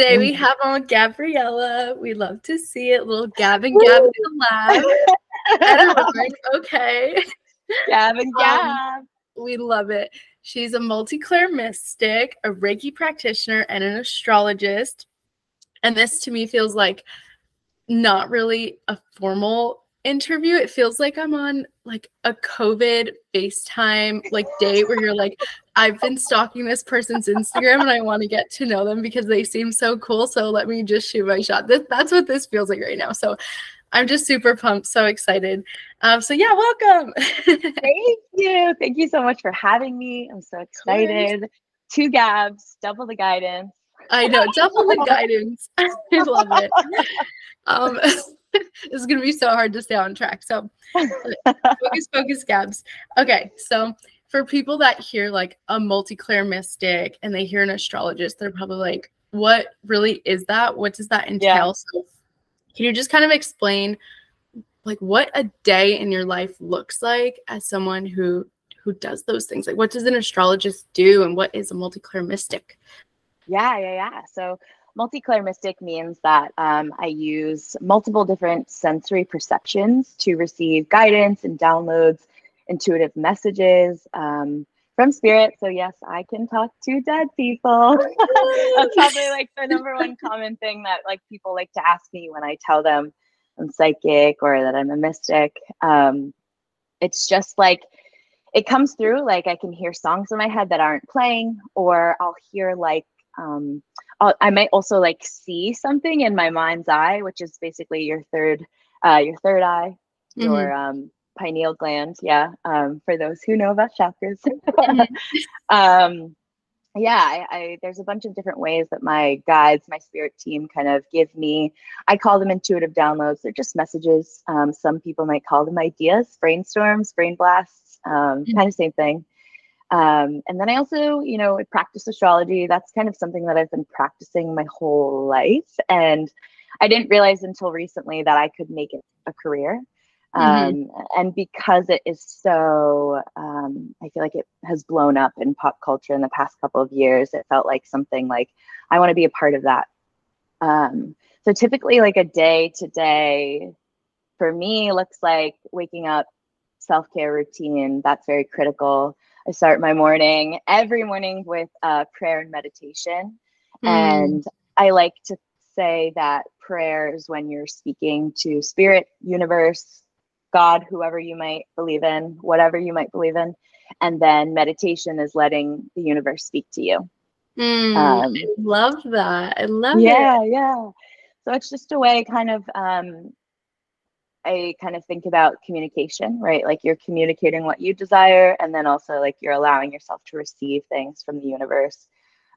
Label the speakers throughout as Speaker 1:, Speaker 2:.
Speaker 1: Today we have on Gabriella. We love to see it. Little Gab and Gab in the lab. okay.
Speaker 2: Gab and
Speaker 1: Um,
Speaker 2: Gab.
Speaker 1: we love it. She's a multi-clair mystic, a Reiki practitioner, and an astrologist. And this to me feels like not really a formal interview. It feels like I'm on like a COVID FaceTime like date where you're like, I've been stalking this person's Instagram and I want to get to know them because they seem so cool. So let me just shoot my shot. This, that's what this feels like right now. So I'm just super pumped, so excited. Um, so yeah, welcome.
Speaker 2: Thank you. Thank you so much for having me. I'm so excited. Two Gabs, double the guidance.
Speaker 1: I know, double the guidance. I love it. Um, it's gonna be so hard to stay on track. So focus, focus, Gabs. Okay, so for people that hear like a multi-clair mystic and they hear an astrologist, they're probably like, "What really is that? What does that entail?" So can you just kind of explain like what a day in your life looks like as someone who who does those things? Like what does an astrologist do and what is a multi-clair mystic?
Speaker 2: Yeah, yeah, yeah. So multi-clair mystic means that um, I use multiple different sensory perceptions to receive guidance and downloads, intuitive messages um, from spirit. So yes, I can talk to dead people. That's probably like the number one common thing that like people like to ask me when I tell them I'm psychic or that I'm a mystic. Um, it's just like it comes through like I can hear songs in my head that aren't playing, or I'll hear like um, I'll, might also like see something in my mind's eye, which is basically your third, uh, your third eye, your um, pineal gland. Yeah, um, for those who know about chakras. um, yeah, I, I, there's a bunch of different ways that my guides, my spirit team, kind of give me. I call them intuitive downloads. They're just messages. Um, some people might call them ideas, brainstorms, brain blasts, um, kind of same thing. Um, and then I also, you know, practice astrology. That's kind of something that I've been practicing my whole life. And I didn't realize until recently that I could make it a career. Um, And because it is so, um, I feel like it has blown up in pop culture in the past couple of years. It felt like something like I want to be a part of that. Um, so typically, like a day to day for me looks like waking up, self care routine. That's very critical. I start my morning every morning with uh, prayer and meditation. And I like to say that prayer is when you're speaking to spirit, universe, God, whoever you might believe in, whatever you might believe in. And then meditation is letting the universe speak to you.
Speaker 1: Mm,
Speaker 2: Um,
Speaker 1: I love that. I love
Speaker 2: yeah,
Speaker 1: it.
Speaker 2: Yeah, yeah. So it's just a way kind of um I kind of think about communication, right? Like you're communicating what you desire, and then also like you're allowing yourself to receive things from the universe,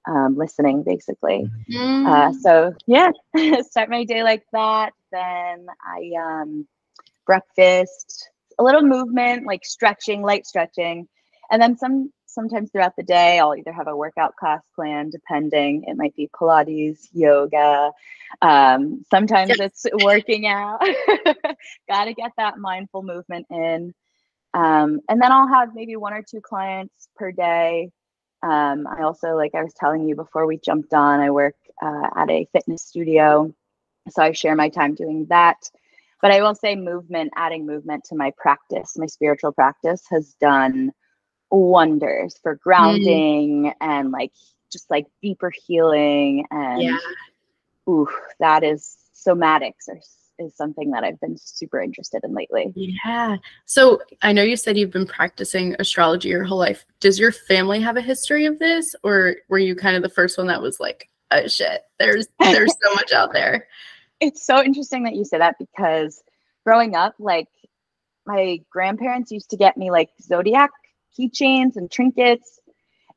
Speaker 2: um, listening basically.
Speaker 1: Mm,
Speaker 2: Uh, so yeah, start my day like that. Then I um, breakfast, a little movement, like stretching, light stretching, and then some. Sometimes throughout the day, I'll either have a workout class planned, depending. It might be Pilates, yoga. Um, sometimes it's working out. Got to get that mindful movement in. Um, and then I'll have maybe one or two clients per day. Um, I also, like I was telling you before we jumped on, I work uh, at a fitness studio. So I share my time doing that. But I will say, movement, adding movement to my practice, my spiritual practice, has done wonders for mm. grounding and like just like deeper healing. And
Speaker 1: yeah.
Speaker 2: ooh, that is somatics or is something that I've been super interested in lately.
Speaker 1: Yeah. So I know you said you've been practicing astrology your whole life. Does your family have a history of this, or were you kind of the first one that was like, "Oh shit, there's there's so much out there."
Speaker 2: It's so interesting that you say that because growing up, like my grandparents used to get me like zodiac keychains and trinkets.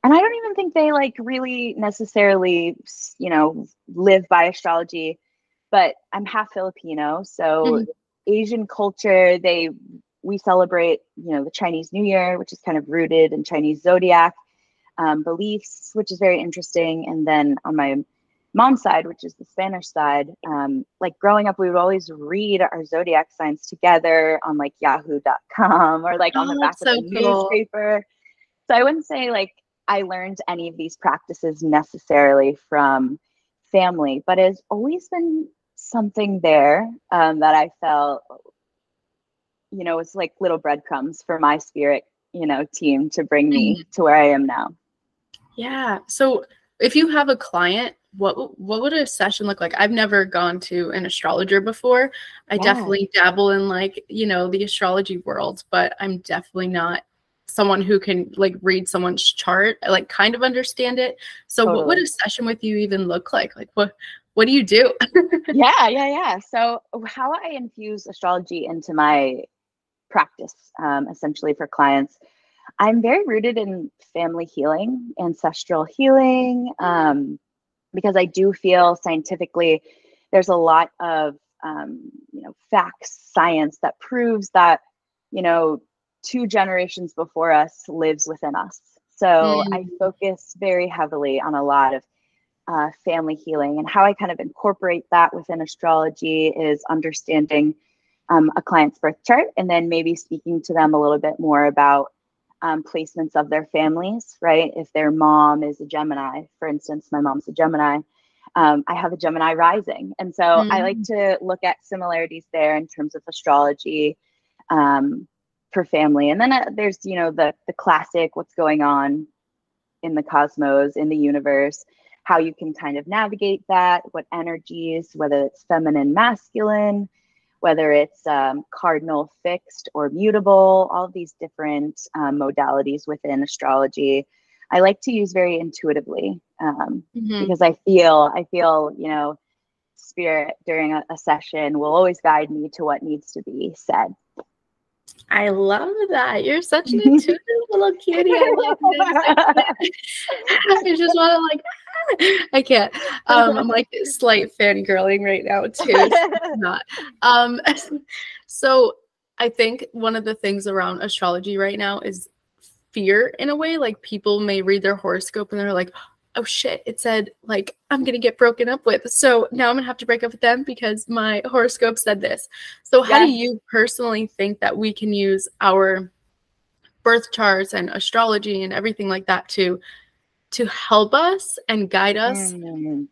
Speaker 2: And I don't even think they like really necessarily, you know, live by astrology, but I'm half Filipino. So
Speaker 1: Mhm.
Speaker 2: Asian culture, they we celebrate, you know, the Chinese New Year, which is kind of rooted in Chinese zodiac um, beliefs, which is very interesting. And then on my mom's side, which is the Spanish side, um, like growing up, we would always read our zodiac signs together on like yahoo.com or like on
Speaker 1: Oh,
Speaker 2: the back
Speaker 1: that's
Speaker 2: of the
Speaker 1: cool.
Speaker 2: newspaper. So I wouldn't say like I learned any of these practices necessarily from family, but it's always been something there um, that I felt, you know, it's like little breadcrumbs for my spirit, you know, team to bring me mm-hmm. to where I am now.
Speaker 1: Yeah. So if you have a client, what what would a session look like? I've never gone to an astrologer before. I yeah. definitely dabble in like, you know, the astrology world, but I'm definitely not someone who can like read someone's chart, I, like kind of understand it. So totally. what would a session with you even look like? Like what what do you do?
Speaker 2: yeah, yeah, yeah. So how I infuse astrology into my practice, um, essentially for clients, I'm very rooted in family healing, ancestral healing, um, because I do feel scientifically there's a lot of um, you know facts, science that proves that you know two generations before us lives within us. So mm. I focus very heavily on a lot of uh, family healing. And how I kind of incorporate that within astrology is understanding um, a client's birth chart and then maybe speaking to them a little bit more about um, placements of their families, right? If their mom is a Gemini, for instance, my mom's a Gemini. Um, I have a Gemini rising. And so mm. I like mm. to look at similarities there in terms of astrology um, for family. And then uh, there's, you know, the, the classic what's going on in the cosmos, in the universe how you can kind of navigate that, what energies, whether it's feminine, masculine, whether it's um, cardinal fixed or mutable, all these different um, modalities within astrology. I like to use very intuitively um, mm-hmm. because I feel, I feel, you know, spirit during a, a session will always guide me to what needs to be said.
Speaker 1: I love that. You're such an intuitive little cutie. I love this. I just want to like I can't. Um, I'm like slight fangirling right now too. not. Um, so I think one of the things around astrology right now is fear in a way. Like people may read their horoscope and they're like, oh shit, it said like I'm gonna get broken up with. So now I'm gonna have to break up with them because my horoscope said this. So how do you personally think that we can use our birth charts and astrology and everything like that to to help us and guide us mm-hmm.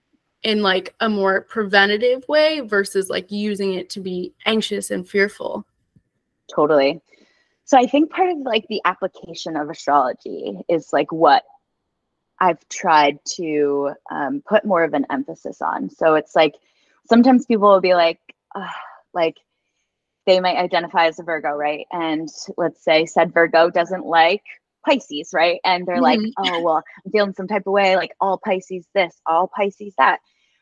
Speaker 1: in like a more preventative way versus like using it to be anxious and fearful.
Speaker 2: Totally. So I think part of like the application of astrology is like what I've tried to um, put more of an emphasis on. So it's like sometimes people will be like, like they might identify as a Virgo, right? And let's say said Virgo doesn't like Pisces, right? And they're mm-hmm. like, oh, well, I'm feeling some type of way, like all Pisces this, all Pisces that.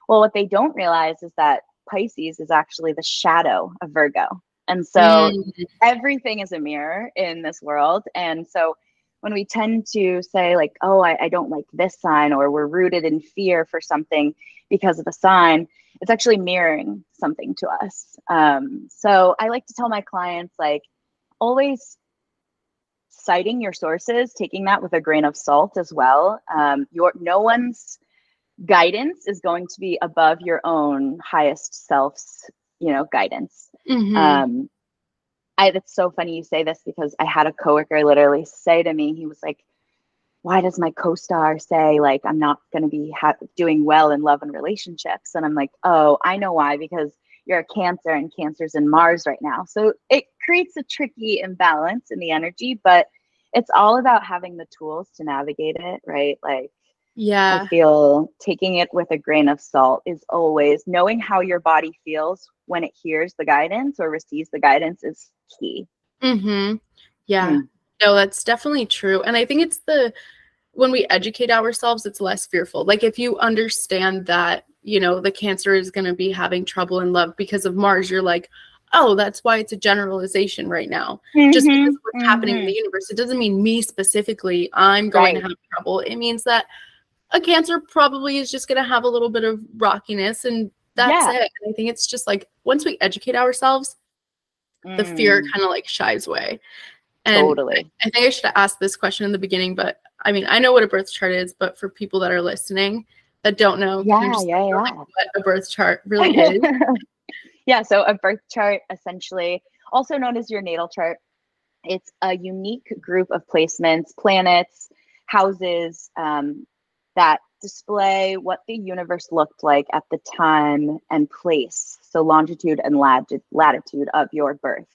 Speaker 2: Well, what they don't realize is that Pisces is actually the shadow of Virgo. And so mm-hmm. everything is a mirror in this world. And so when we tend to say, like, oh, I, I don't like this sign, or we're rooted in fear for something because of a sign, it's actually mirroring something to us. Um, so I like to tell my clients, like, always citing your sources, taking that with a grain of salt as well. Um, your no one's guidance is going to be above your own highest self's, you know, guidance. Mm-hmm. Um, I, it's so funny you say this because I had a coworker literally say to me, he was like, why does my co-star say like I'm not going to be ha- doing well in love and relationships? And I'm like, oh, I know why because you're a Cancer and Cancer's in Mars right now. So it creates a tricky imbalance in the energy, but it's all about having the tools to navigate it, right? Like,
Speaker 1: yeah,
Speaker 2: I feel taking it with a grain of salt is always knowing how your body feels when it hears the guidance or receives the guidance is key.
Speaker 1: Mm-hmm. Yeah. Mm. No, that's definitely true. And I think it's the when we educate ourselves, it's less fearful. Like if you understand that you know, the cancer is going to be having trouble in love because of Mars, you're like, oh, that's why it's a generalization right now. Mm-hmm, Just because what's mm-hmm. happening in the universe, it doesn't mean me specifically, I'm going right. to have trouble. It means that a cancer probably is just going to have a little bit of rockiness and that's yeah. it. And I think it's just like once we educate ourselves, mm. the fear mm. kind of like shies away. And totally. I, I think I should have asked this question in the beginning, but I mean, I know what a birth chart is, but for people that are listening, that don't know,
Speaker 2: yeah, yeah, yeah.
Speaker 1: what a birth chart really is.
Speaker 2: yeah, so a birth chart, essentially, also known as your natal chart, it's a unique group of placements, planets, houses um, that display what the universe looked like at the time and place, so longitude and latitude of your birth.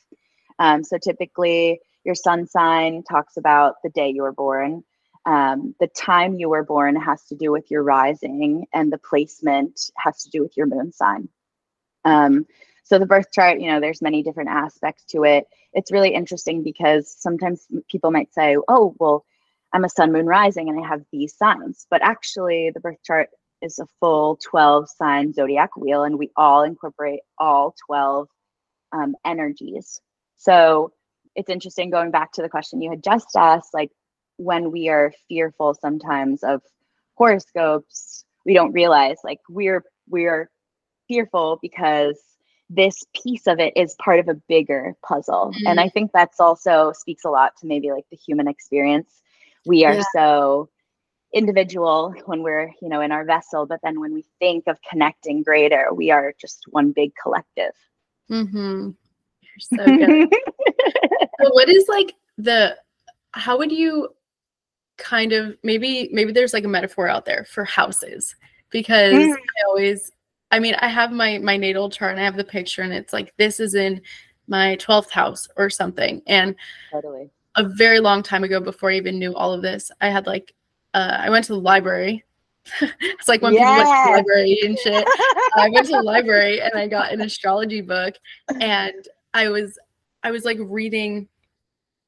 Speaker 2: Um, so typically, your sun sign talks about the day you were born. Um, the time you were born has to do with your rising, and the placement has to do with your moon sign. Um, so the birth chart, you know, there's many different aspects to it. It's really interesting because sometimes people might say, "Oh, well, I'm a sun, moon, rising, and I have these signs," but actually, the birth chart is a full 12 sign zodiac wheel, and we all incorporate all 12 um, energies. So it's interesting going back to the question you had just asked, like when we are fearful sometimes of horoscopes, we don't realize like we're we're fearful because this piece of it is part of a bigger puzzle. Mm-hmm. And I think that's also speaks a lot to maybe like the human experience. We are yeah. so individual when we're, you know, in our vessel, but then when we think of connecting greater, we are just one big collective.
Speaker 1: Mm-hmm. You're so good. so what is like the how would you kind of maybe maybe there's like a metaphor out there for houses because mm. I always I mean I have my my natal chart and I have the picture and it's like this is in my 12th house or something and
Speaker 2: totally
Speaker 1: a very long time ago before I even knew all of this I had like uh, I went to the library it's like when yes. people went to the library and shit. I went to the library and I got an astrology book and I was I was like reading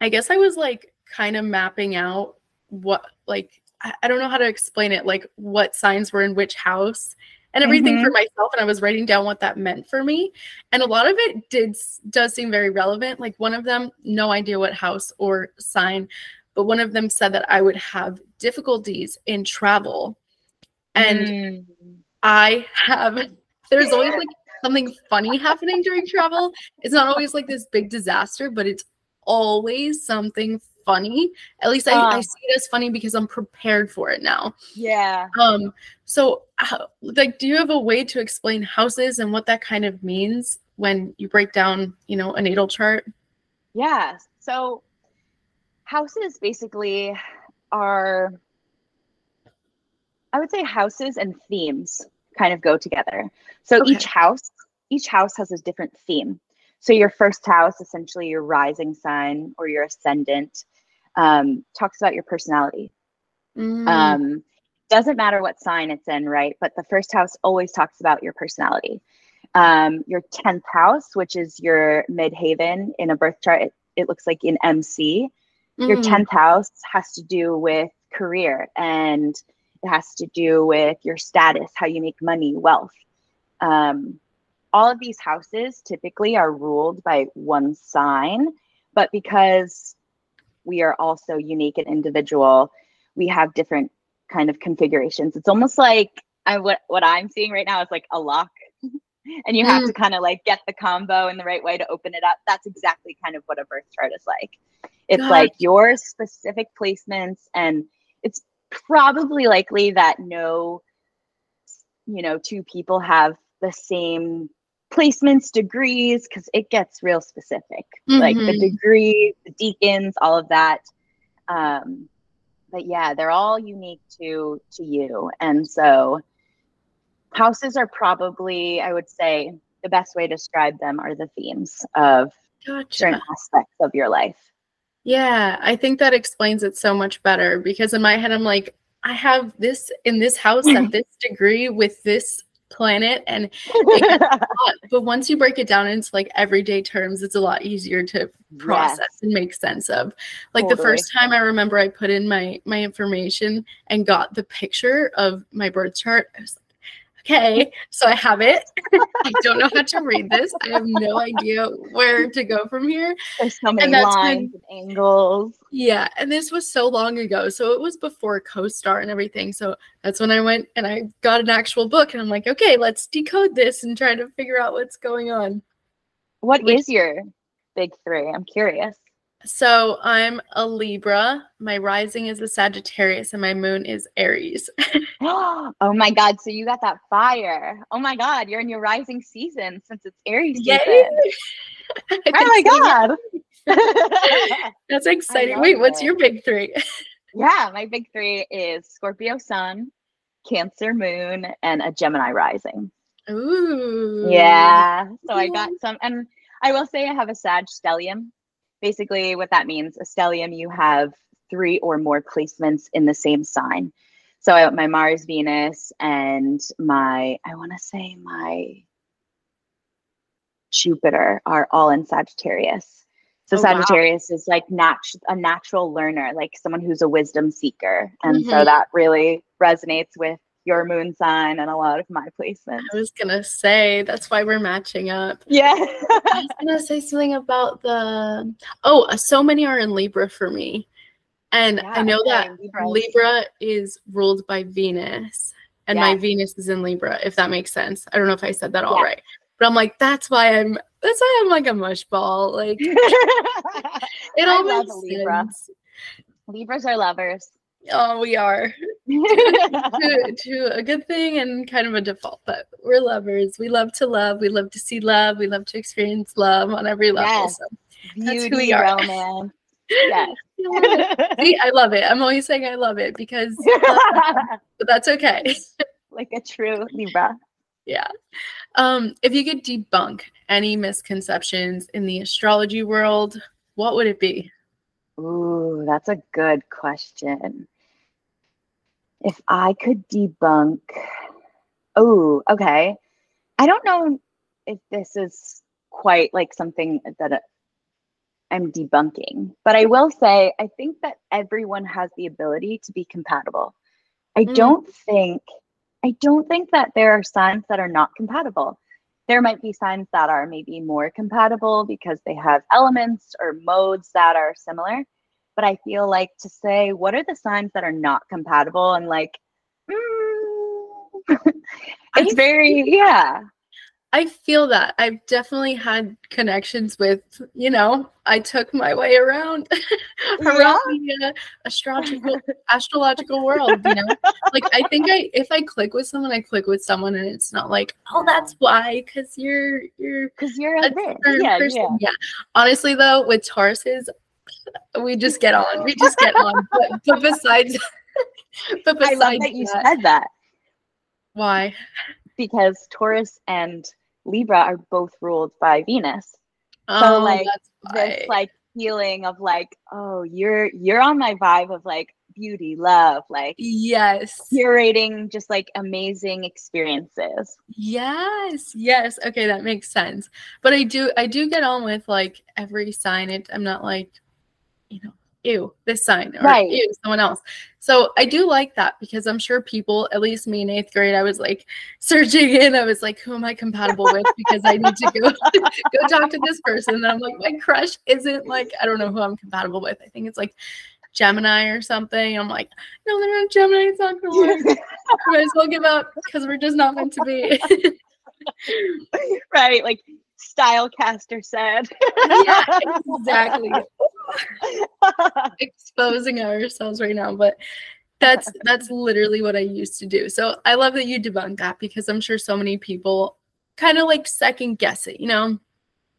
Speaker 1: I guess I was like kind of mapping out what like I, I don't know how to explain it like what signs were in which house and everything mm-hmm. for myself and I was writing down what that meant for me and a lot of it did does seem very relevant like one of them no idea what house or sign but one of them said that I would have difficulties in travel and mm. I have there's always like something funny happening during travel. It's not always like this big disaster, but it's always something funny. At least I, I ah. see it as funny because I'm prepared for it now.
Speaker 2: Yeah.
Speaker 1: Um. So, how, like, do you have a way to explain houses and what that kind of means when you break down, you know, a natal chart?
Speaker 2: Yeah. So, houses basically are, I would say, houses and themes kind of go together. So okay. each house, each house has a different theme. So your first house, essentially your rising sign or your ascendant, um, talks about your personality. Mm. Um, doesn't matter what sign it's in, right? But the first house always talks about your personality. Um, your 10th house, which is your midheaven in a birth chart, it, it looks like in MC. Mm. Your 10th house has to do with career and it has to do with your status, how you make money, wealth. Um, all of these houses typically are ruled by one sign, but because we are also unique and individual, we have different kind of configurations. It's almost like I, what what I'm seeing right now is like a lock, and you have mm. to kind of like get the combo in the right way to open it up. That's exactly kind of what a birth chart is like. It's God. like your specific placements, and it's probably likely that no, you know, two people have the same placements, degrees, because it gets real specific. Mm-hmm. Like the mm-hmm. degree, the decans, all of that. Um, but yeah, they're all unique to to you. And so houses are probably, I would say, the best way to describe them are the themes of gotcha. certain aspects of your life.
Speaker 1: Yeah, I think that explains it so much better because in my head, I'm like, I have this in this house at this degree with this planet and but once you break it down into like everyday terms it's a lot easier to process yes. and make sense of like totally. the first time i remember i put in my my information and got the picture of my birth chart i was okay, so I have it. I don't know how to read this. I have no idea where to go from here.
Speaker 2: There's so many lines when, and angles.
Speaker 1: Yeah, and this was so long ago. So it was before CoStar and everything. So that's when I went and I got an actual book and I'm like, okay, let's decode this and try to figure out what's going on.
Speaker 2: What Which, is your big three? I'm curious.
Speaker 1: So I'm a Libra. My rising is a Sagittarius, and my moon is Aries.
Speaker 2: oh my God! So you got that fire. Oh my God! You're in your rising season since it's Aries season. oh my God!
Speaker 1: That's exciting. Wait, what's your big three?
Speaker 2: yeah, my big three is Scorpio Sun, Cancer moon and a Gemini rising.
Speaker 1: Ooh.
Speaker 2: Yeah. So I got some, and I will say I have a Sag stellium. Basically, what that means, a stellium, you have three or more placements in the same sign. So I, my Mars, Venus, and my, I want to say my Jupiter are all in Sagittarius. So
Speaker 1: Oh, wow.
Speaker 2: Sagittarius is like nat- a natural learner, like someone who's a wisdom seeker. And so
Speaker 1: Mhm.
Speaker 2: that really resonates with your moon sign and a lot of my placements.
Speaker 1: I was gonna say that's why we're matching up.
Speaker 2: Yeah.
Speaker 1: I was gonna say something about the oh, uh, so many are in Libra for me, and I
Speaker 2: Yeah,
Speaker 1: know that
Speaker 2: same, Libras.
Speaker 1: Libra is ruled by Venus, and my Venus is in Libra. If that makes sense, I don't know if I said that all
Speaker 2: Yeah.
Speaker 1: right, but I'm like that's why I'm that's why I'm like a mush ball. Like it
Speaker 2: I
Speaker 1: all
Speaker 2: love
Speaker 1: makes
Speaker 2: Libra.
Speaker 1: sense.
Speaker 2: Libras are lovers.
Speaker 1: Oh, we are to, to a good thing and kind of a default, but we're lovers. We love to love. We love to see love. We love to experience love on every level.
Speaker 2: Yes.
Speaker 1: So That's who we
Speaker 2: Beauty,
Speaker 1: are.
Speaker 2: romance. Yes.
Speaker 1: I love it. See, I love it. I'm always saying I love it because, but that's okay.
Speaker 2: like a true Libra.
Speaker 1: yeah. Um, if you could debunk any misconceptions in the astrology world, what would it be?
Speaker 2: Ooh, that's a good question. If I could debunk, oh, okay. I don't know if this is quite like something that I'm debunking, but I will say I think that everyone has the ability to be compatible. I
Speaker 1: Mm.
Speaker 2: don't think I don't think that there are signs that are not compatible. There might be signs that are maybe more compatible because they have elements or modes that are similar. But I feel like to say, what are the signs that are not compatible? And like, mm, it's very, yeah.
Speaker 1: I feel that I've definitely had connections with, you know, I took my way around around the uh, astrological astrological world, you know. Like I think I if I click with someone, I click with someone and it's not like, oh that's why, because you're you're
Speaker 2: Because you're
Speaker 1: a
Speaker 2: a Yeah,
Speaker 1: person.
Speaker 2: yeah.
Speaker 1: Yeah. Honestly though, with Tauruses, we just get on. We just get on. But, but besides but
Speaker 2: I
Speaker 1: besides
Speaker 2: love that you
Speaker 1: that,
Speaker 2: said that
Speaker 1: why?
Speaker 2: because Taurus and Libra are both ruled by Venus.
Speaker 1: Oh,
Speaker 2: like,
Speaker 1: that's
Speaker 2: This like feeling of like, oh, you're you're on my vibe of like beauty, love, like
Speaker 1: yes.
Speaker 2: curating just like amazing experiences.
Speaker 1: Yes, yes. Okay, that makes sense. But I do I do get on with like every sign. It I'm not like, you know, ew, this sign or
Speaker 2: Right.
Speaker 1: ew, someone else. So I do like that because I'm sure people, at least me in eighth grade, I was like searching in. I was like, who am I compatible with? Because I need to go go talk to this person. And I'm like, my crush isn't like, I don't know who I'm compatible with. I think it's like Gemini or something. I'm like, no, they're not Gemini. It's not gonna work. Might as well give up because we're just not meant to be.
Speaker 2: right, like Stylecaster said.
Speaker 1: yeah, exactly. Exposing ourselves right now, but that's that's literally what I used to do. So I love that you debunked that because I'm sure so many people kind of like second guess it, you know? Like,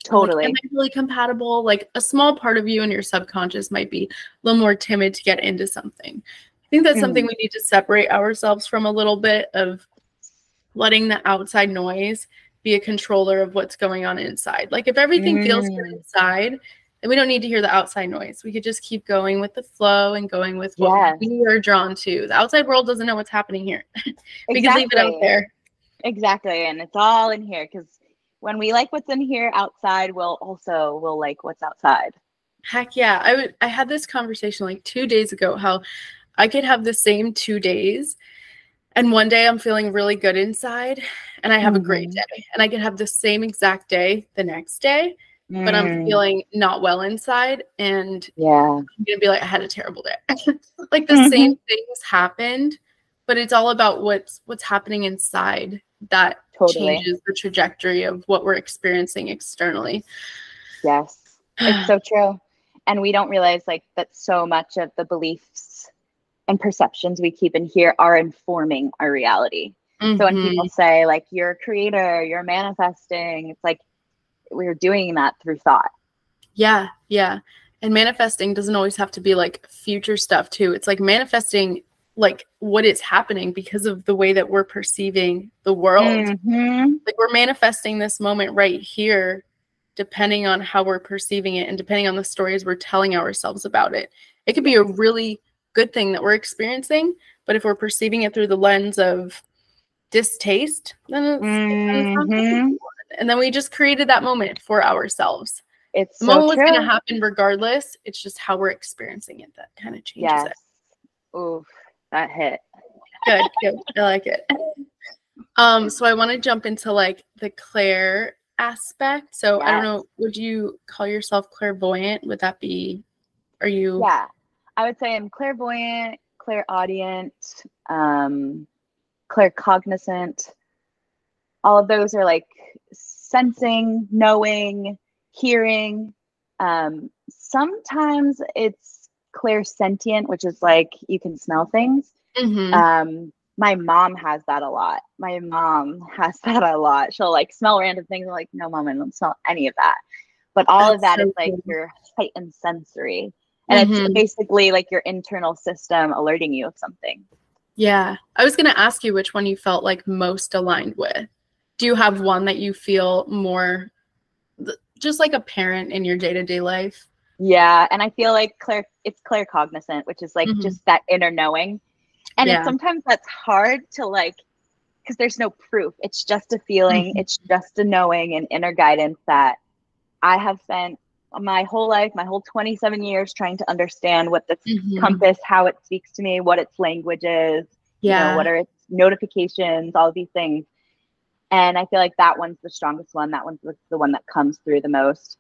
Speaker 2: totally.
Speaker 1: am I really compatible? Like a small part of you and your subconscious might be a little more timid to get into something. I think that's something we need to separate ourselves from a little bit of letting the outside noise be a controller of what's going on inside. Like if everything feels good
Speaker 2: Mm.
Speaker 1: inside, then we don't need to hear the outside noise. We could just keep going with the flow and going with what
Speaker 2: Yes.
Speaker 1: we are drawn to. The outside world doesn't know what's happening here. we can leave it out
Speaker 2: Exactly.
Speaker 1: there.
Speaker 2: Exactly. And it's all in here because when we like what's in here outside, we'll also will like what's outside.
Speaker 1: Heck yeah. I would I had this conversation like 2 days ago how I could have the same 2 days and one day I'm feeling really good inside and I have a great
Speaker 2: Mhm.
Speaker 1: day. And I could have the same exact day the next day, but I'm
Speaker 2: Mm,
Speaker 1: feeling not well inside and
Speaker 2: yeah.
Speaker 1: I'm gonna be like, I had a terrible day. like the same things happened, but it's all about what's what's happening inside that
Speaker 2: Totally.
Speaker 1: changes the trajectory of what we're experiencing externally.
Speaker 2: Yes. It's so true. And we don't realize like that so much of the beliefs and perceptions we keep in here are informing our reality. So when people say like you're a creator, you're manifesting, it's like we're doing that through thought.
Speaker 1: Yeah, yeah. And manifesting doesn't always have to be like future stuff too. It's like manifesting like what is happening because of the way that we're perceiving the world.
Speaker 2: Mhm.
Speaker 1: Like we're manifesting this moment right here depending on how we're perceiving it and depending on the stories we're telling ourselves about it. It could be a really good thing that we're experiencing, but if we're perceiving it through the lens of distaste, then it's, then it's not good anymore. and then we just created that moment for ourselves.
Speaker 2: It's
Speaker 1: The
Speaker 2: so
Speaker 1: moment was going to happen regardless. It's just how we're experiencing it that kind of changes
Speaker 2: Yes.
Speaker 1: it.
Speaker 2: Oof, that hit.
Speaker 1: Good, good. I like it. Um, so I want to jump into like the clair aspect. So I don't know, would you call yourself clairvoyant? Would that be are you
Speaker 2: Yeah. I would say I'm clairvoyant, clairaudient, um, claircognizant. All of those are like sensing, knowing, hearing. Um, sometimes it's clairsentient, which is like you can smell things.
Speaker 1: Mhm.
Speaker 2: Um, my mom has that a lot. My mom has that a lot. She'll like smell random things. I'm like, no, mom, I don't smell any of that. But all of
Speaker 1: That's
Speaker 2: that is
Speaker 1: so
Speaker 2: like
Speaker 1: cool.
Speaker 2: your heightened sensory. And it's
Speaker 1: Mhm.
Speaker 2: basically like your internal system alerting you of something.
Speaker 1: Yeah. I was going to ask you which one you felt like most aligned with. Do you have one that you feel more just like a parent in your day-to-day life?
Speaker 2: Yeah. And I feel like clair, it's claircognizant, which is like
Speaker 1: Mhm.
Speaker 2: just that inner knowing. And
Speaker 1: Yeah.
Speaker 2: sometimes that's hard to like, because there's no proof. It's just a feeling,
Speaker 1: Mhm.
Speaker 2: it's just a knowing and inner guidance that I have spent my whole life, my whole 27 years trying to understand what this
Speaker 1: Mhm.
Speaker 2: compass, how it speaks to me, what its language is, you
Speaker 1: Yeah.
Speaker 2: know, what are its notifications, all these things. And I feel like that one's the strongest one. That one's the, one that comes through the most.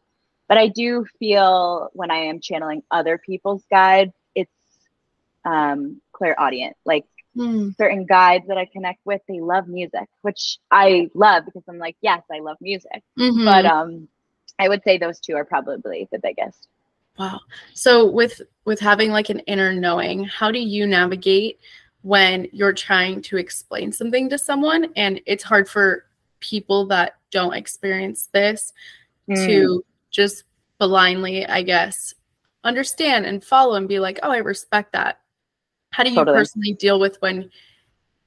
Speaker 2: But I do feel when I am channeling other people's guides, it's um, clairaudience. Like
Speaker 1: Mm.
Speaker 2: certain guides that I connect with, they love music, which I love because I'm like, yes, I love music.
Speaker 1: Mhm.
Speaker 2: But um, I would say those two are probably the biggest.
Speaker 1: Wow. So with with having like an inner knowing, how do you navigate when you're trying to explain something to someone and it's hard for people that don't experience this
Speaker 2: Mm.
Speaker 1: to just blindly, I guess, understand and follow and be like, "Oh, I respect that." How do you
Speaker 2: Totally.
Speaker 1: personally deal with when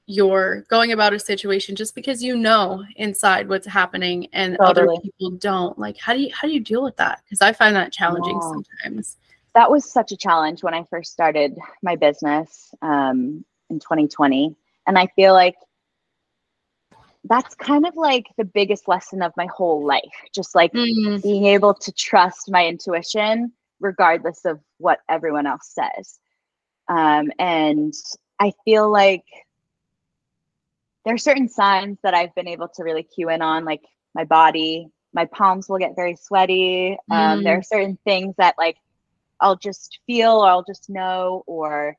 Speaker 1: you're going about a situation just because you know inside what's happening and other people don't? Like, how do you how do you deal with that? Because I find that challenging
Speaker 2: Yeah.
Speaker 1: sometimes.
Speaker 2: that was such a challenge when I first started my business um, in 2020. And I feel like that's kind of like the biggest lesson of my whole life. Just like
Speaker 1: Mm,
Speaker 2: being able to trust my intuition regardless of what everyone else says. Um, and I feel like there are certain signs that I've been able to really cue in on, like my body, my palms will get very sweaty. Um, There are certain things that like I'll just feel or I'll just know, or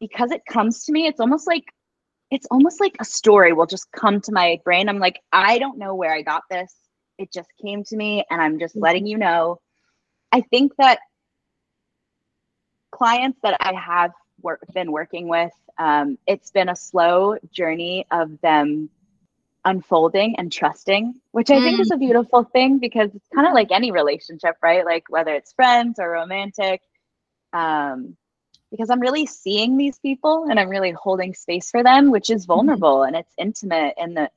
Speaker 2: because it comes to me, it's almost like it's almost like a story will just come to my brain. I'm like, I don't know where I got this. It just came to me, and I'm just letting you know. I think that clients that I have work, been working with, um, it's been a slow journey of them unfolding and trusting, which I think is a beautiful thing because it's kind of like any relationship, right? Like whether it's friends or romantic. Um, because I'm really seeing these people and I'm really holding space for them, which is vulnerable and it's intimate in the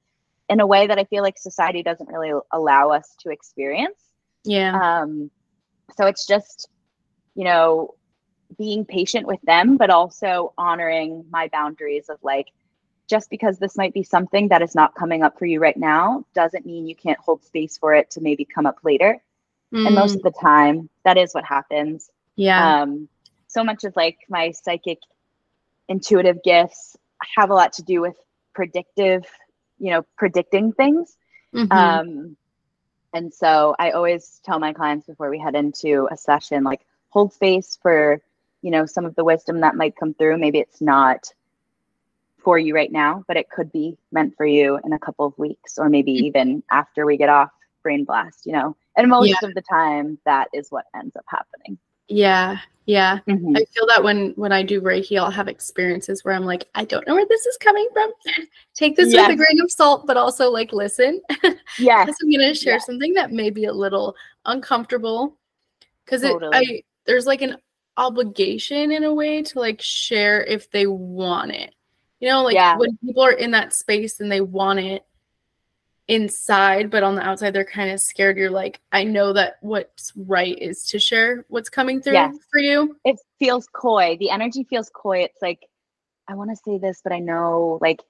Speaker 2: in a way that I feel like society doesn't really allow us to experience.
Speaker 1: yeah.
Speaker 2: Um, so it's just, you know, being patient with them, but also honoring my boundaries of like, just because this might be something that is not coming up for you right now doesn't mean you can't hold space for it to maybe come up later. And most
Speaker 1: Mm,
Speaker 2: of the time, that is what happens.
Speaker 1: yeah.
Speaker 2: Um, so much of like my psychic intuitive gifts have a lot to do with predictive, you know, predicting things.
Speaker 1: Mhm.
Speaker 2: Um, and so I always tell my clients before we head into a session, like hold space for, you know, some of the wisdom that might come through. Maybe it's not for you right now, but it could be meant for you in a couple of weeks or maybe
Speaker 1: Mhm.
Speaker 2: even after we get off brain blast, you know. And most of the time that is what ends up happening.
Speaker 1: Yeah. Yeah.
Speaker 2: Mhm.
Speaker 1: I feel that when when I do Reiki, I'll have experiences where I'm like, I don't know where this is coming from. Take this with a grain of salt, but also like listen.
Speaker 2: Yes.
Speaker 1: I'm gonna share
Speaker 2: Yeah.
Speaker 1: something that may be a little uncomfortable. Because
Speaker 2: Totally.
Speaker 1: I there's like an obligation in a way to like share if they want it. You know, like
Speaker 2: Yeah.
Speaker 1: when people are in that space and they want it inside, but on the outside they're kind of scared. You're like, I know that what's right is to share what's coming through
Speaker 2: Yes.
Speaker 1: for you.
Speaker 2: it feels coy. The energy feels coy. It's like, I want to say this, but I know, like,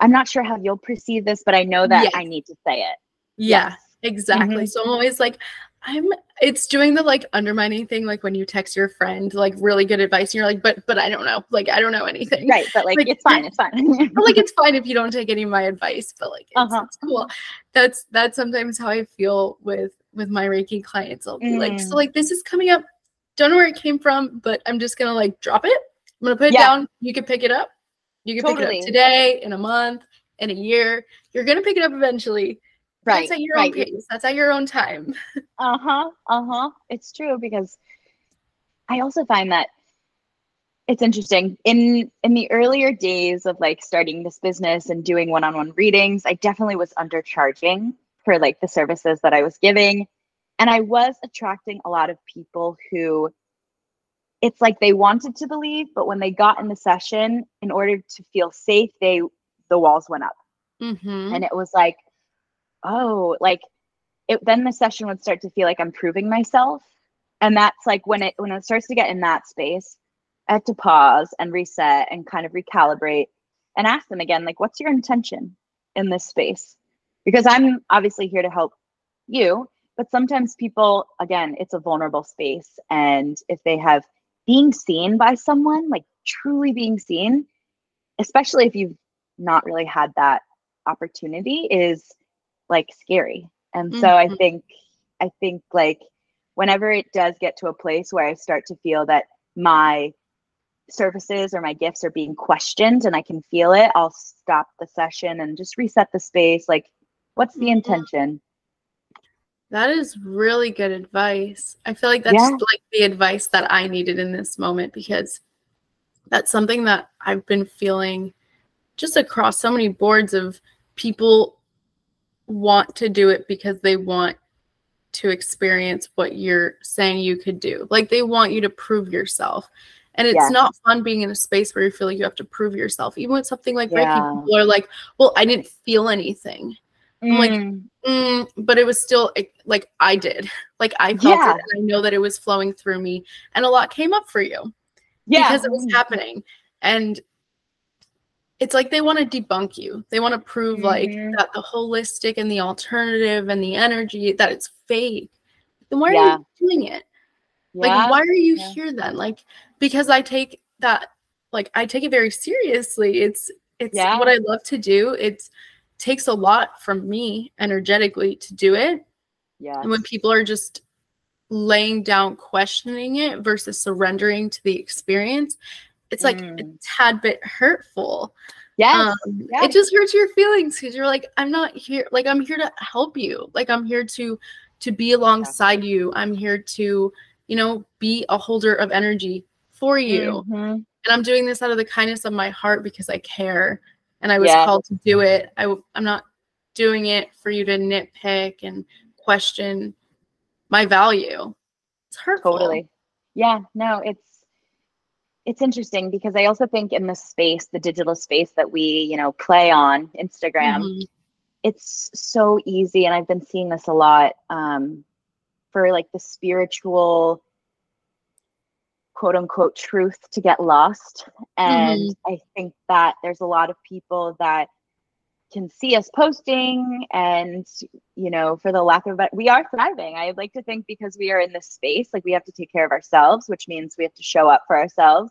Speaker 2: I'm not sure how you'll perceive this, but I know that
Speaker 1: Yes.
Speaker 2: I need to say it.
Speaker 1: Yeah,
Speaker 2: Yes.
Speaker 1: exactly.
Speaker 2: Mhm.
Speaker 1: So I'm always like, I'm it's doing the like undermining thing, like when you text your friend like really good advice, and you're like, but but I don't know. Like I don't know anything.
Speaker 2: Right. But like,
Speaker 1: Like-
Speaker 2: it's fine. It's fine.
Speaker 1: Like it's fine if you don't take any of my advice, but like it's,
Speaker 2: Uh-huh.
Speaker 1: it's cool. That's that's sometimes how I feel with with my Reiki clients. I'll be like, so
Speaker 2: Mm.
Speaker 1: like this is coming up. Don't know where it came from, but I'm just gonna like drop it. I'm gonna put it
Speaker 2: Yeah.
Speaker 1: down. You can pick it up. You can pick it up today, in a month, in a year. You're gonna pick it up eventually.
Speaker 2: Right.
Speaker 1: That's at your
Speaker 2: right.
Speaker 1: own pace. That's at your own time.
Speaker 2: Uh-huh. Uh-huh. It's true because I also find that it's interesting. In in the earlier days of like starting this business and doing one-on-one readings, I definitely was undercharging for like the services that I was giving. And I was attracting a lot of people who it's like they wanted to believe, but when they got in the session, in order to feel safe, they the walls went up
Speaker 1: Mm-hmm.
Speaker 2: and it was like oh like it then the session would start to feel like i'm proving myself. And that's like when it when it starts to get in that space i have to pause and reset and kind of recalibrate and ask them again like what's your intention in this space? Because i'm obviously here to help you but sometimes people again it's a vulnerable space. And if they have being seen by someone like truly being seen especially if you've not really had that opportunity is like scary. And so I
Speaker 1: Mhm.
Speaker 2: think I think like whenever it does get to a place where I start to feel that my services or my gifts are being questioned and I can feel it, I'll stop the session and just reset the space like what's the
Speaker 1: Mhm.
Speaker 2: intention?
Speaker 1: That is really good advice. I feel like that's
Speaker 2: Yeah.
Speaker 1: like the advice that I needed in this moment because that's something that I've been feeling just across so many boards of people want to do it because they want to experience what you're saying you could do. Like they want you to prove yourself. And it's
Speaker 2: Yes.
Speaker 1: not fun being in a space where you feel like you have to prove yourself. Even with something like
Speaker 2: Yeah.
Speaker 1: Reiki, people are like, well, I didn't feel anything. I'm like,
Speaker 2: Mm,
Speaker 1: Mm, but it was still like I did. Like I felt
Speaker 2: Yeah.
Speaker 1: it and I know that it was flowing through me and a lot came up for you
Speaker 2: yeah.
Speaker 1: because it was happening. And it's like they want to debunk you. They want to prove like
Speaker 2: Mhm.
Speaker 1: that the holistic and the alternative and the energy that it's fake. Then why are you doing it?
Speaker 2: yeah.
Speaker 1: Like why are you
Speaker 2: Yeah.
Speaker 1: here then? Like because I take that like I take it very seriously. It's it's
Speaker 2: Yeah.
Speaker 1: what I love to do. It takes a lot from me energetically to do it.
Speaker 2: yeah.
Speaker 1: And when people are just laying down questioning it versus surrendering to the experience, it's like a
Speaker 2: Mm.
Speaker 1: tad bit hurtful.
Speaker 2: Yes.
Speaker 1: Um,
Speaker 2: yeah.
Speaker 1: It just hurts your feelings because you're like, I'm not here. Like I'm here to help you. Like I'm here to to be alongside you. I'm here to, you know, be a holder of energy for you.
Speaker 2: Mhm.
Speaker 1: And I'm doing this out of the kindness of my heart because I care and I was
Speaker 2: Yeah.
Speaker 1: called to do it. I, I'm not doing it for you to nitpick and question my value. It's hurtful.
Speaker 2: totally yeah no it's it's interesting because i also think in the space the digital space that we you know play on instagram
Speaker 1: Mhm.
Speaker 2: it's so easy and i've been seeing this a lot um, for like the spiritual quote unquote truth to get lost. And i think that there's a lot of people that can see us posting and you know for the lack of it we are thriving. I would like to think because we are in this space like we have to take care of ourselves which means we have to show up for ourselves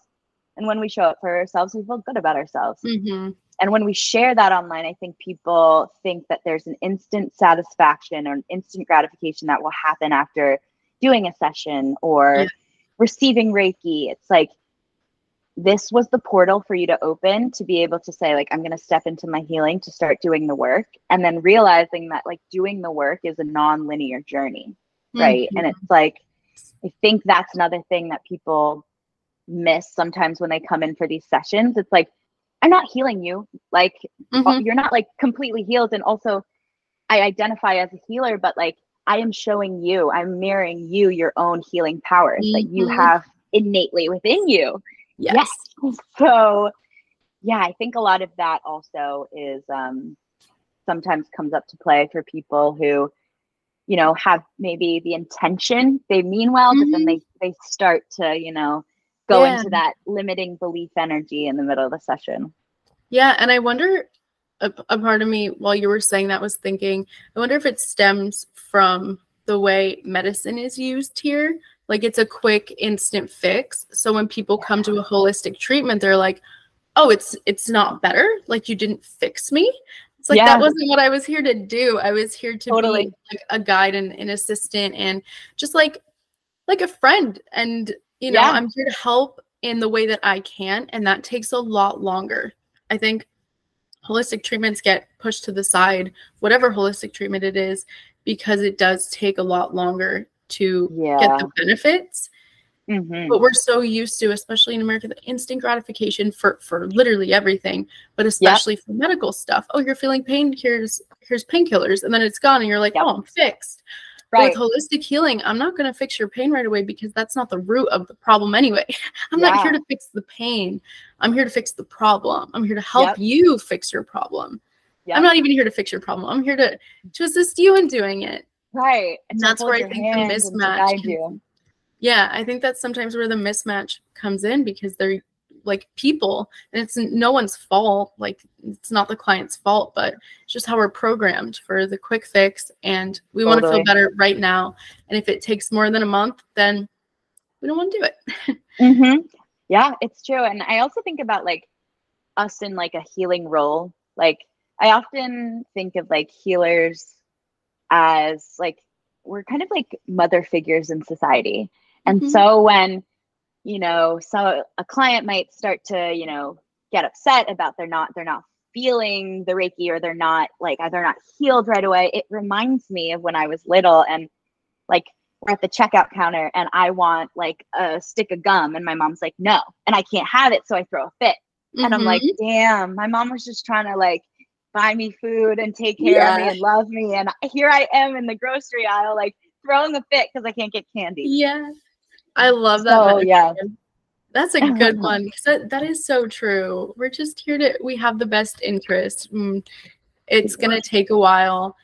Speaker 2: and when we show up for ourselves we feel good about ourselves
Speaker 1: Mhm.
Speaker 2: and when we share that online i think people think that there's an instant satisfaction or an instant gratification that will happen after doing a session or
Speaker 1: Yeah.
Speaker 2: receiving reiki it's like this was the portal for you to open to be able to say like i'm going to step into my healing to start doing the work and then realizing that like doing the work is a non-linear journey right and
Speaker 1: Mhm.
Speaker 2: it's like i think that's another thing that people miss sometimes when they come in for these sessions it's like i'm not healing you like uh,
Speaker 1: Mhm.
Speaker 2: you're not like completely healed and also i identify as a healer but like i am showing you i'm mirroring you your own healing powers that you
Speaker 1: Mhm.
Speaker 2: have innately within you.
Speaker 1: Yes.
Speaker 2: yes. So yeah, I think a lot of that also is um, sometimes comes up to play for people who, you know, have maybe the intention they mean well, mm-hmm. but then mm-hmm. they they start to, you know, go yeah. into that limiting belief energy in the middle of the session.
Speaker 1: Yeah, and I wonder a, a part of me while you were saying that was thinking, I wonder if it stems from the way medicine is used here. Like it's a quick instant fix. So when people come to a holistic treatment, they're like, "Oh, it's it's not better. Like you didn't fix me." It's like yeah. that wasn't what I was here to do. I was here to totally. be like a guide and an assistant and just like like a friend. And you know, yeah. I'm here to help in the way that I can, and that takes a lot longer. I think holistic treatments get pushed to the side, whatever holistic treatment it is, because it does take a lot longer to yeah. get the benefits. Mm-hmm. But we're so used to, especially in America, the instant gratification for for literally everything, but especially yep. for medical stuff. Oh, you're feeling pain. Here's here's painkillers, and then it's gone, and you're like, yep. oh, I'm fixed. Right. With holistic healing, I'm not going to fix your pain right away because that's not the root of the problem anyway. I'm yeah. not here to fix the pain. I'm here to fix the problem. I'm here to help yep. you fix your problem. Yep. I'm not even here to fix your problem. I'm here to to assist you in doing it.
Speaker 2: Right.
Speaker 1: And that's where I think the mismatch. Can, yeah, I think that's sometimes where the mismatch comes in because they're like people and it's no one's fault like it's not the client's fault but it's just how we're programmed for the quick fix and we totally. want to feel better right now and if it takes more than a month then we don't want to do it
Speaker 2: mm-hmm. yeah it's true and i also think about like us in like a healing role like i often think of like healers as like we're kind of like mother figures in society and mm-hmm. so when you know, so a client might start to, you know, get upset about they're not they're not feeling the Reiki or they're not like they're not healed right away. It reminds me of when I was little and like we're at the checkout counter and I want like a stick of gum and my mom's like, no, and I can't have it, so I throw a fit. Mm-hmm. And I'm like, mm-hmm. damn, my mom was just trying to like buy me food and take care yeah. of me and love me. And here I am in the grocery aisle, like throwing a fit because I can't get candy.
Speaker 1: Yeah. I love that. Oh yeah. That's a good one because that, that is so true. We're just here to, we have the best interest. Mm, it's going to take a while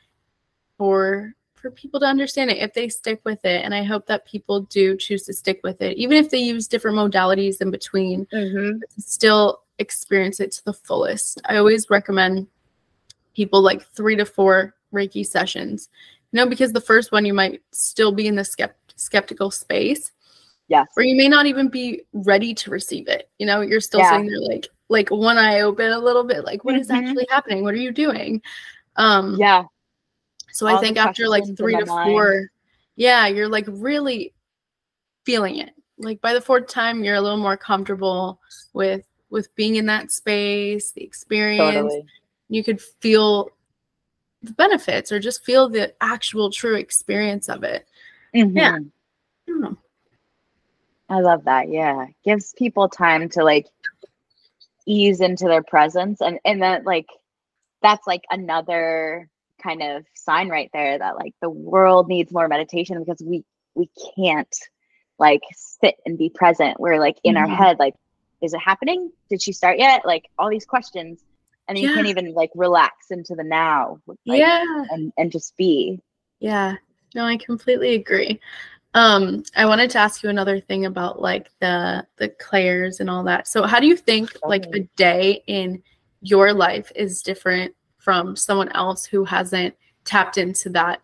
Speaker 1: for for people to understand it if they stick with it and i hope that people do choose to stick with it even if they use different modalities in between mm-hmm. still experience it to the fullest i always recommend people like three to four reiki sessions you know because the first one you might still be in the skept- skeptical space
Speaker 2: Yes.
Speaker 1: Or you may not even be ready to receive it. You know, you're still yeah. sitting there like like one eye open a little bit, like what mm-hmm. is actually happening? What are you doing? Um
Speaker 2: yeah.
Speaker 1: So All I think after like three to four, yeah, you're like really feeling it. Like by the fourth time, you're a little more comfortable with with being in that space, the experience. Totally. You could feel the benefits or just feel the actual true experience of it. Mm-hmm. Yeah. I don't know.
Speaker 2: I love that. Yeah. Gives people time to like ease into their presence and and that like that's like another kind of sign right there that like the world needs more meditation because we we can't like sit and be present. We're like in mm-hmm. our head like is it happening? Did she start yet? Like all these questions and yeah. you can't even like relax into the now like,
Speaker 1: yeah
Speaker 2: and and just be
Speaker 1: yeah no i completely agree um, I wanted to ask you another thing about like the the clairs and all that. So how do you think like a day in your life is different from someone else who hasn't tapped into that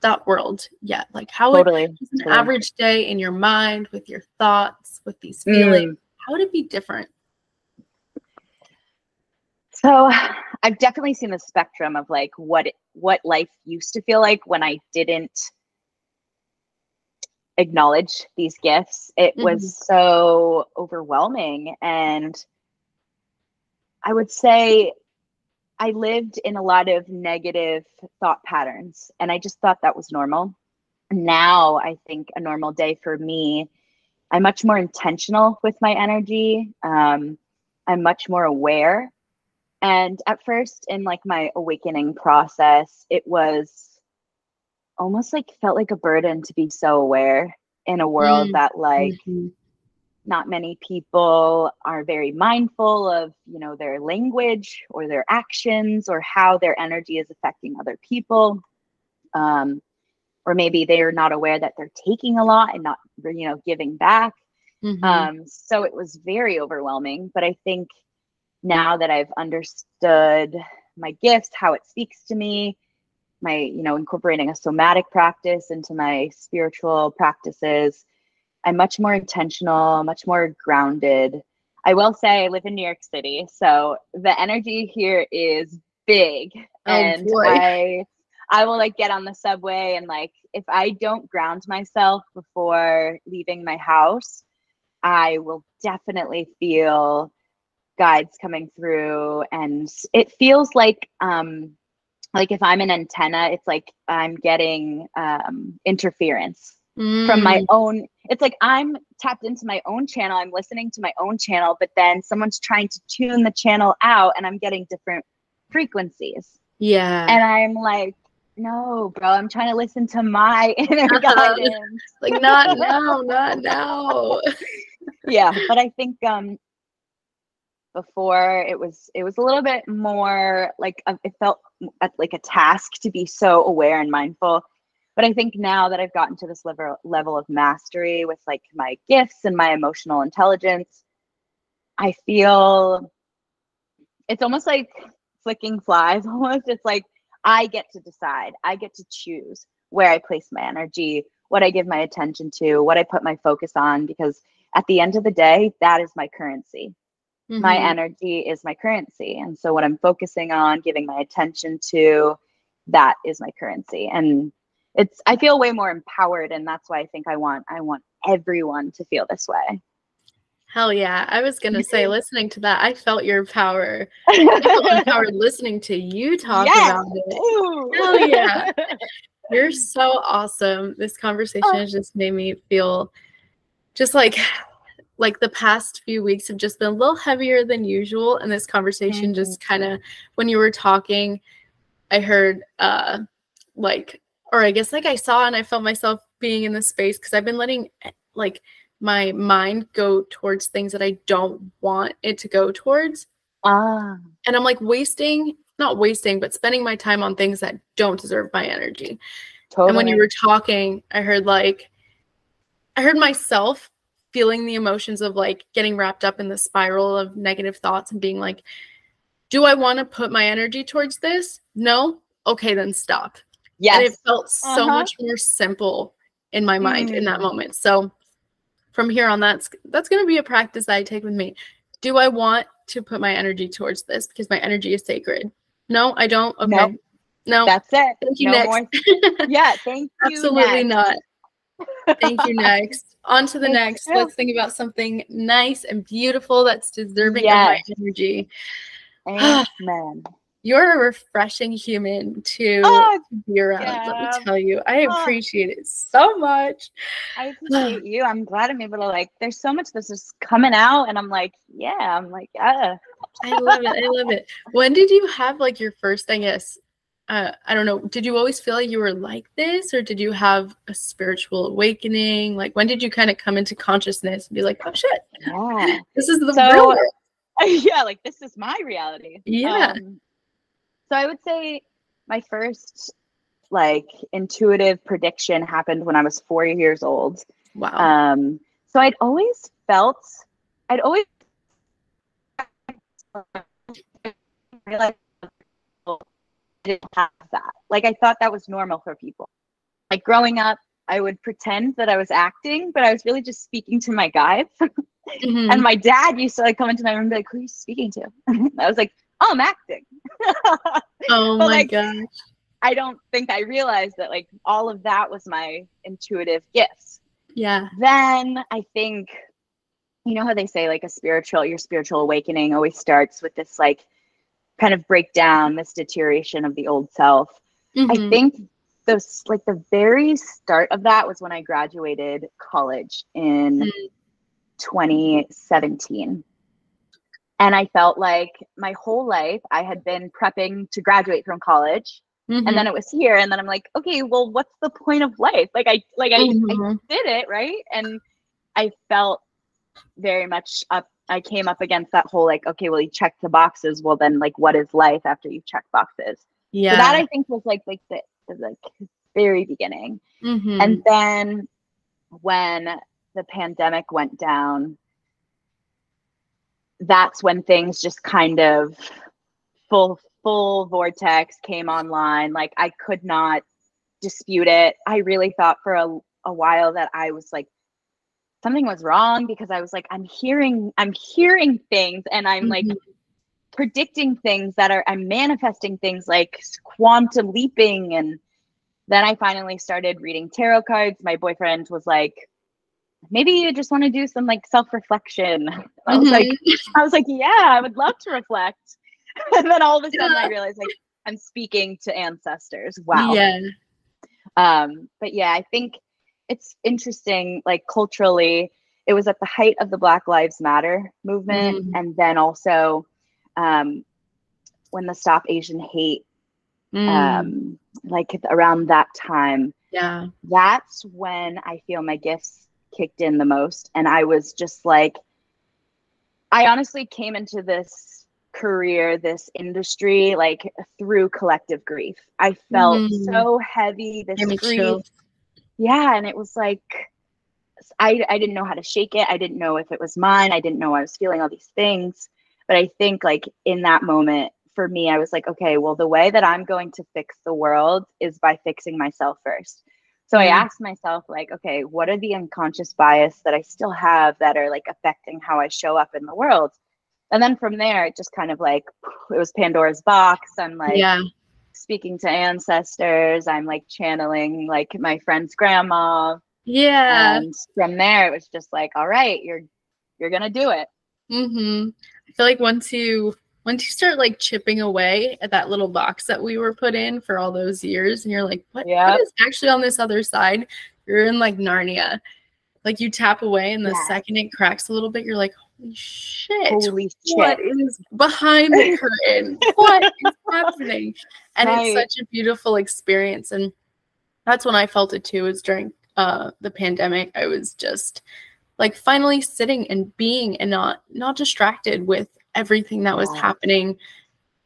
Speaker 1: that world yet? Like how totally. would an totally. average day in your mind with your thoughts, with these feelings, mm. how would it be different?
Speaker 2: So I've definitely seen the spectrum of like what what life used to feel like when I didn't acknowledge these gifts. It mm-hmm. was so overwhelming. And I would say I lived in a lot of negative thought patterns, and I just thought that was normal. Now, I think a normal day for me, I'm much more intentional with my energy. Um, I'm much more aware. And at first, in like my awakening process, it was almost like felt like a burden to be so aware in a world mm. that like mm-hmm. not many people are very mindful of you know their language or their actions or how their energy is affecting other people um, or maybe they're not aware that they're taking a lot and not you know giving back mm-hmm. um, so it was very overwhelming but i think now that i've understood my gifts how it speaks to me my you know incorporating a somatic practice into my spiritual practices. I'm much more intentional much more grounded. I will say i live in new york city so the energy here is big. Oh, and boy. i i will like get on the subway and like if i don't ground myself before leaving my house i will definitely feel guides coming through. And it feels like um like if i'm an antenna it's like i'm getting um interference mm. from my mm. own it's like i'm tapped into my own channel i'm listening to my own channel but then someone's trying to tune the channel out and i'm getting different frequencies
Speaker 1: yeah
Speaker 2: and i'm like no bro i'm trying to listen to my inner guidance
Speaker 1: like not now not now
Speaker 2: yeah but i think um before it was it was a little bit more like a, it felt like a task to be so aware and mindful. But i think now that i've gotten to this level level of mastery with like my gifts and my emotional intelligence i feel it's almost like flicking flies almost. It's like i get to decide. I get to choose where i place my energy what i give my attention to what i put my focus on because at the end of the day that is my currency Mm-hmm. My energy is my currency. And so what I'm focusing on, giving my attention to, that is my currency. And it's I feel way more empowered and that's why I think I want I want everyone to feel this way.
Speaker 1: Hell yeah. I was gonna say listening to that, I felt your power. I felt empowered listening to you talk yes. about it. Ooh. Hell yeah. You're so awesome. This conversation oh. has just made me feel just like like the past few weeks have just been a little heavier than usual and this conversation mm-hmm. just kind of when you were talking i heard uh like or i guess like i saw and i felt myself being in the space because i've been letting eh, like my mind go towards things that i don't want it to go towards
Speaker 2: ah
Speaker 1: and i'm like wasting not wasting but spending my time on things that don't deserve my energy totally. and when you were talking i heard like i heard myself feeling the emotions of like getting wrapped up in the spiral of negative thoughts and being like, do I want to put my energy towards this? No? Okay, then stop.
Speaker 2: Yes.
Speaker 1: And it felt so uh-huh. much more simple in my mind mm. in that mm. moment. So from here on, that's that's gonna be a practice that I take with me. Do I want to put my energy towards this because my energy is sacred? No, I don't. Okay. No. no.
Speaker 2: That's it.
Speaker 1: Thank you. No next.
Speaker 2: yeah, thank you.
Speaker 1: Absolutely next. not. Thank you next on to the next. Let's think about something nice and beautiful that's deserving yes. of my energy.
Speaker 2: Amen.
Speaker 1: You're a refreshing human to oh, be around. Yeah. Let me tell you, I oh. appreciate it so much.
Speaker 2: I appreciate you. I'm glad I'm able to like. There's so much that's just coming out, and I'm like, yeah. I'm like, yeah.
Speaker 1: I love it. I love it. When did you have like your first, I guess, uh, I don't know, did you always feel like you were like this or did you have a spiritual awakening? Like when did you kind of come into consciousness and be like, oh shit, yeah. this is the so, real
Speaker 2: Yeah, like this is my reality.
Speaker 1: Yeah. Um,
Speaker 2: so I would say my first like intuitive prediction happened when I was four years old.
Speaker 1: Wow.
Speaker 2: Um, so I'd always felt, I'd always like didn't have that. Like I thought that was normal for people. Like growing up, I would pretend that I was acting, but I was really just speaking to my guides. mm-hmm. And my dad used to like come into my room and be like, "Who are you speaking to?" I was like, "Oh, I'm acting."
Speaker 1: oh my like, gosh!
Speaker 2: I don't think I realized that like all of that was my intuitive gifts.
Speaker 1: Yeah.
Speaker 2: Then I think, you know how they say like a spiritual, your spiritual awakening always starts with this like kind of break down this deterioration of the old self. Mm-hmm. I think the like the very start of that was when I graduated college in mm-hmm. 2017. And I felt like my whole life I had been prepping to graduate from college. Mm-hmm. And then it was here. And then I'm like, okay, well, what's the point of life? Like I like I, I mm-hmm. did it, right? And I felt very much up I came up against that whole like, okay, well you check the boxes. Well then like what is life after you check boxes?
Speaker 1: Yeah.
Speaker 2: So that I think was like like the, the like very beginning.
Speaker 1: Mhm.
Speaker 2: And then when the pandemic went down, that's when things just kind of full full vortex came online. Like I could not dispute it. I really thought for a, a while that I was like something was wrong because I was like, I'm hearing, I'm hearing things and I'm like
Speaker 1: Mhm.
Speaker 2: predicting things that are I'm manifesting things like quantum leaping and then I finally started reading tarot cards. My boyfriend was like, maybe you just want to do some like self-reflection. I was like,
Speaker 1: Mhm.
Speaker 2: I was like, yeah, I would love to reflect. And then all of a sudden I realized like I'm speaking to ancestors. Wow.
Speaker 1: Yeah.
Speaker 2: Um, but yeah, I think it's interesting, like culturally, it was at the height of the Black Lives Matter movement,
Speaker 1: Mhm.
Speaker 2: and then also um, when the Stop Asian Hate,
Speaker 1: Mm.
Speaker 2: um, like around that time,
Speaker 1: yeah.
Speaker 2: that's when I feel my gifts kicked in the most. And I was just like, I honestly came into this career, this industry, like through collective grief. I felt
Speaker 1: Mhm.
Speaker 2: so heavy, this grief.
Speaker 1: chills.
Speaker 2: Yeah. And it was like, I, I didn't know how to shake it. I didn't know if it was mine. I didn't know I was feeling all these things. But I think, like, in that moment, for me, I was like, okay, well, the way that I'm going to fix the world is by fixing myself first. So I
Speaker 1: Mm.
Speaker 2: asked myself, like, okay, what are the unconscious bias that I still have that are like affecting how I show up in the world? And then from there, it just kind of like it was Pandora's box. I'm like
Speaker 1: yeah.
Speaker 2: Speaking to ancestors. I'm like channeling like my friend's grandma.
Speaker 1: Yeah.
Speaker 2: And from there, it was just like, all right, you're you're gonna do it.
Speaker 1: Mm-hmm. I feel like once you once you start like chipping away at that little box that we were put in for all those years, and you're like, what,
Speaker 2: Yep.
Speaker 1: what is actually on this other side? You're in like Narnia. Like you tap away, and the
Speaker 2: Yeah.
Speaker 1: second it cracks a little bit, you're like, holy shit.
Speaker 2: Holy shit.
Speaker 1: is behind the curtain? what is happening? And
Speaker 2: Right.
Speaker 1: it's such a beautiful experience. And that's when I felt it too, is during uh the pandemic. I was just like finally sitting and being and not not distracted with everything that was
Speaker 2: Yeah.
Speaker 1: happening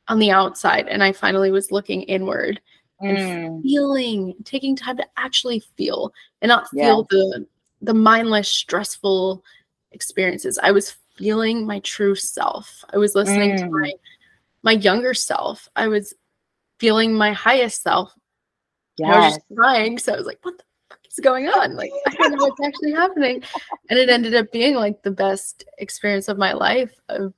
Speaker 1: on the outside. And I finally was looking inward and
Speaker 2: Mm,
Speaker 1: feeling, taking time to actually feel and not feel the the mindless, stressful experiences. I was feeling my true self. I was listening to
Speaker 2: Mm.
Speaker 1: my my younger self. I was feeling my highest self. Yeah. I was just crying. So I was like, what the fuck is going on? Like, I don't know what's actually happening. And it ended up being like the best experience of my life of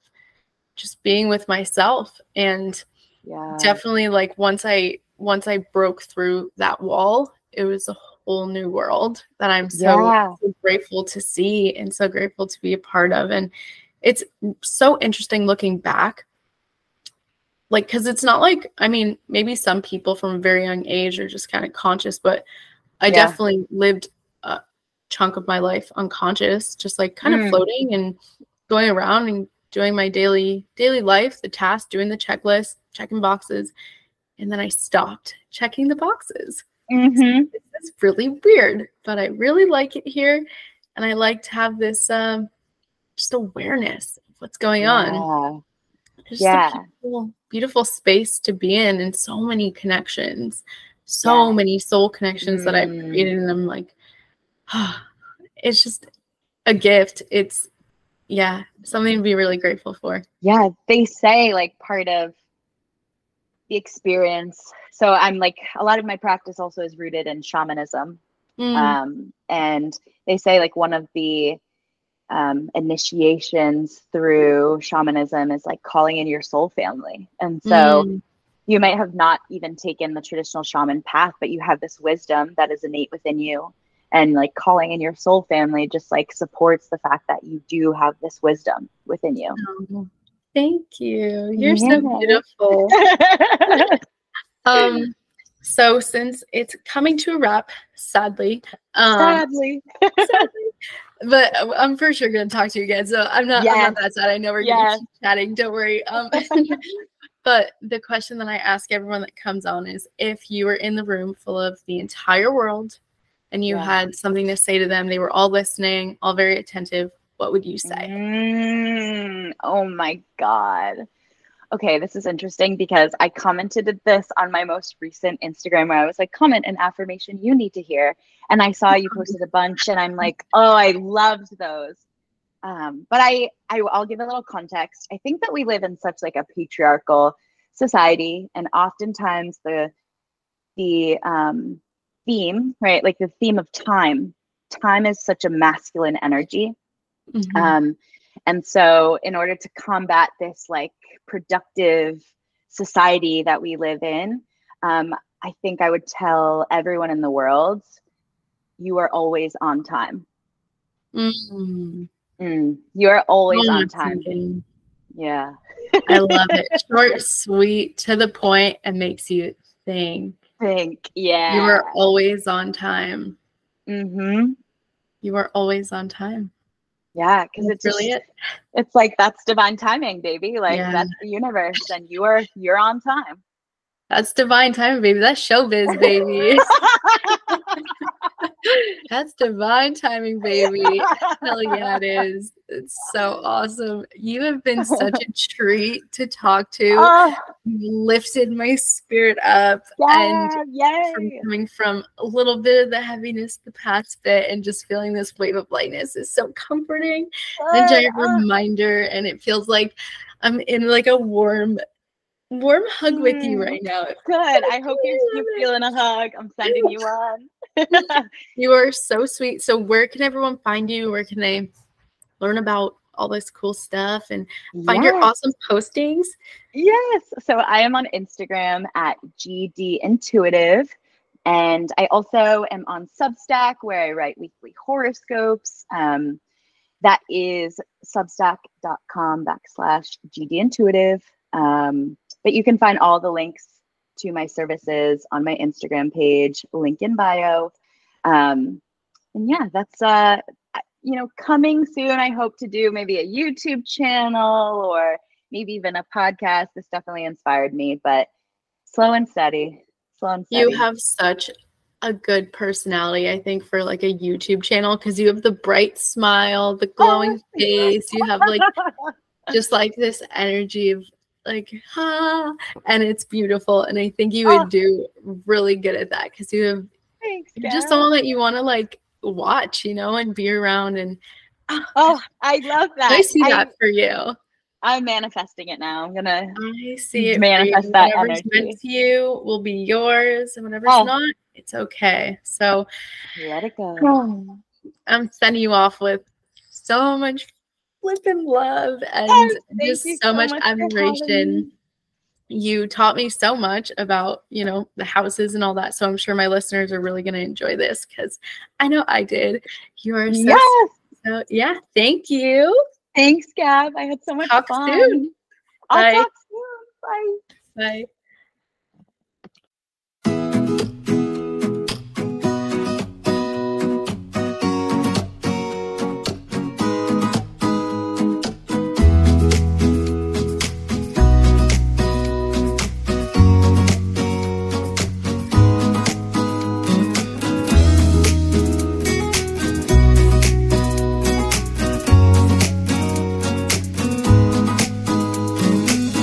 Speaker 1: just being with myself. And
Speaker 2: Yeah.
Speaker 1: definitely like once I once I broke through that wall, it was a whole new world that I'm so,
Speaker 2: Yeah.
Speaker 1: so grateful to see and so grateful to be a part of. And it's so interesting looking back. Like, because it's not like, I mean, maybe some people from a very young age are just kind of conscious, but I
Speaker 2: Yeah.
Speaker 1: definitely lived a chunk of my life unconscious, just like kind of
Speaker 2: Mm.
Speaker 1: floating and going around and doing my daily daily life, the task, doing the checklist, checking boxes, and then I stopped checking the boxes.
Speaker 2: Mhm.
Speaker 1: It's really weird, but I really like it here, and I like to have this um, just awareness of what's going on.
Speaker 2: Yeah.
Speaker 1: It's just
Speaker 2: Yeah.
Speaker 1: a beautiful, beautiful space to be in, and so many connections, so
Speaker 2: Yeah.
Speaker 1: many soul connections that I've
Speaker 2: Mm.
Speaker 1: created, and I'm like, it's just a gift. It's yeah, something to be really grateful for.
Speaker 2: Yeah, they say like part of the experience. So I'm like a lot of my practice also is rooted in shamanism.
Speaker 1: Mm,
Speaker 2: Um, and they say like one of the um, initiations through shamanism is like calling in your soul family. And so
Speaker 1: mm,
Speaker 2: you might have not even taken the traditional shaman path, but you have this wisdom that is innate within you. And like calling in your soul family just like supports the fact that you do have this wisdom within you.
Speaker 1: oh, thank you. You're
Speaker 2: Yeah.
Speaker 1: so beautiful. Um, so since it's coming to a wrap, sadly, um,
Speaker 2: Sadly.
Speaker 1: sadly, but I'm for sure gonna talk to you again. So I'm not, I'm not that sad. I know we're
Speaker 2: Yes.
Speaker 1: chatting. Don't worry. Um, but the question that I ask everyone that comes on is, if you were in the room full of the entire world, and you
Speaker 2: Yeah.
Speaker 1: had something to say to them, they were all listening, all very attentive. What would you say?
Speaker 2: Mm, oh my God. Okay, this is interesting because I commented this on my most recent Instagram where I was like, comment an affirmation you need to hear. And I saw you posted a bunch and I'm like, oh, I loved those. Um, but I, I, I'll give a little context. I think that we live in such like a patriarchal society and oftentimes the, the um, theme, right? Like the theme of time, time is such a masculine energy. Mm-hmm. Um, and so, in order to combat this like productive society that we live in, um, I think I would tell everyone in the world, you are always on time. Mm-hmm. Mm, you are always on time. Yeah.
Speaker 1: I love it. Short, sweet, to the point, and makes you think.
Speaker 2: Think, yeah.
Speaker 1: You are always on time.
Speaker 2: Mm-hmm.
Speaker 1: You are always on time.
Speaker 2: Yeah, because it's really it. It's like that's divine timing, baby. Like yeah. that's the universe, and you are you're on time.
Speaker 1: That's divine timing, baby. That's showbiz, baby. That's divine timing, baby. Hell yeah, it is. It's so awesome. You have been such a treat to talk to. Oh. lifted my spirit up.
Speaker 2: Yeah, and yay.
Speaker 1: from coming from a little bit of the heaviness the past bit and just feeling this wave of lightness is so comforting. A giant reminder. And it feels like I'm in like a warm warm hug with you mm, right now.
Speaker 2: Good. I hope you're, you're feeling a hug. I'm sending you one.
Speaker 1: you are so sweet. So, where can everyone find you? Where can they learn about all this cool stuff and find yes. your awesome postings?
Speaker 2: Yes. So, I am on Instagram at GD Intuitive. And I also am on Substack where I write weekly horoscopes. Um, that is substack.com backslash GD Intuitive. Um, but you can find all the links to my services on my Instagram page, link in bio. Um, and yeah, that's uh, you know, coming soon. I hope to do maybe a YouTube channel or maybe even a podcast. This definitely inspired me, but slow and steady. Slow and steady.
Speaker 1: You have such a good personality, I think, for like a YouTube channel because you have the bright smile, the glowing oh, face. You have like just like this energy of like ha and it's beautiful and i think you would oh. do really good at that because you have Thanks, you're just someone that you want to like watch you know and be around and ah,
Speaker 2: oh i love that.
Speaker 1: I see I, that for you.
Speaker 2: I'm manifesting it now. I'm gonna
Speaker 1: i see it manifest that whatever's energy. meant to you will be yours and whatever's oh. not it's okay. So
Speaker 2: let it go.
Speaker 1: I'm sending you off with so much flipping love and oh, just so, so much, much admiration. You taught me so much about, you know, the houses and all that. So I'm sure my listeners are really going to enjoy this because I know I did. You are so, yes. so, yeah. Thank you.
Speaker 2: Thanks, Gab. I had so much
Speaker 1: talk
Speaker 2: fun.
Speaker 1: Soon.
Speaker 2: I'll Bye. talk soon. Bye.
Speaker 1: Bye.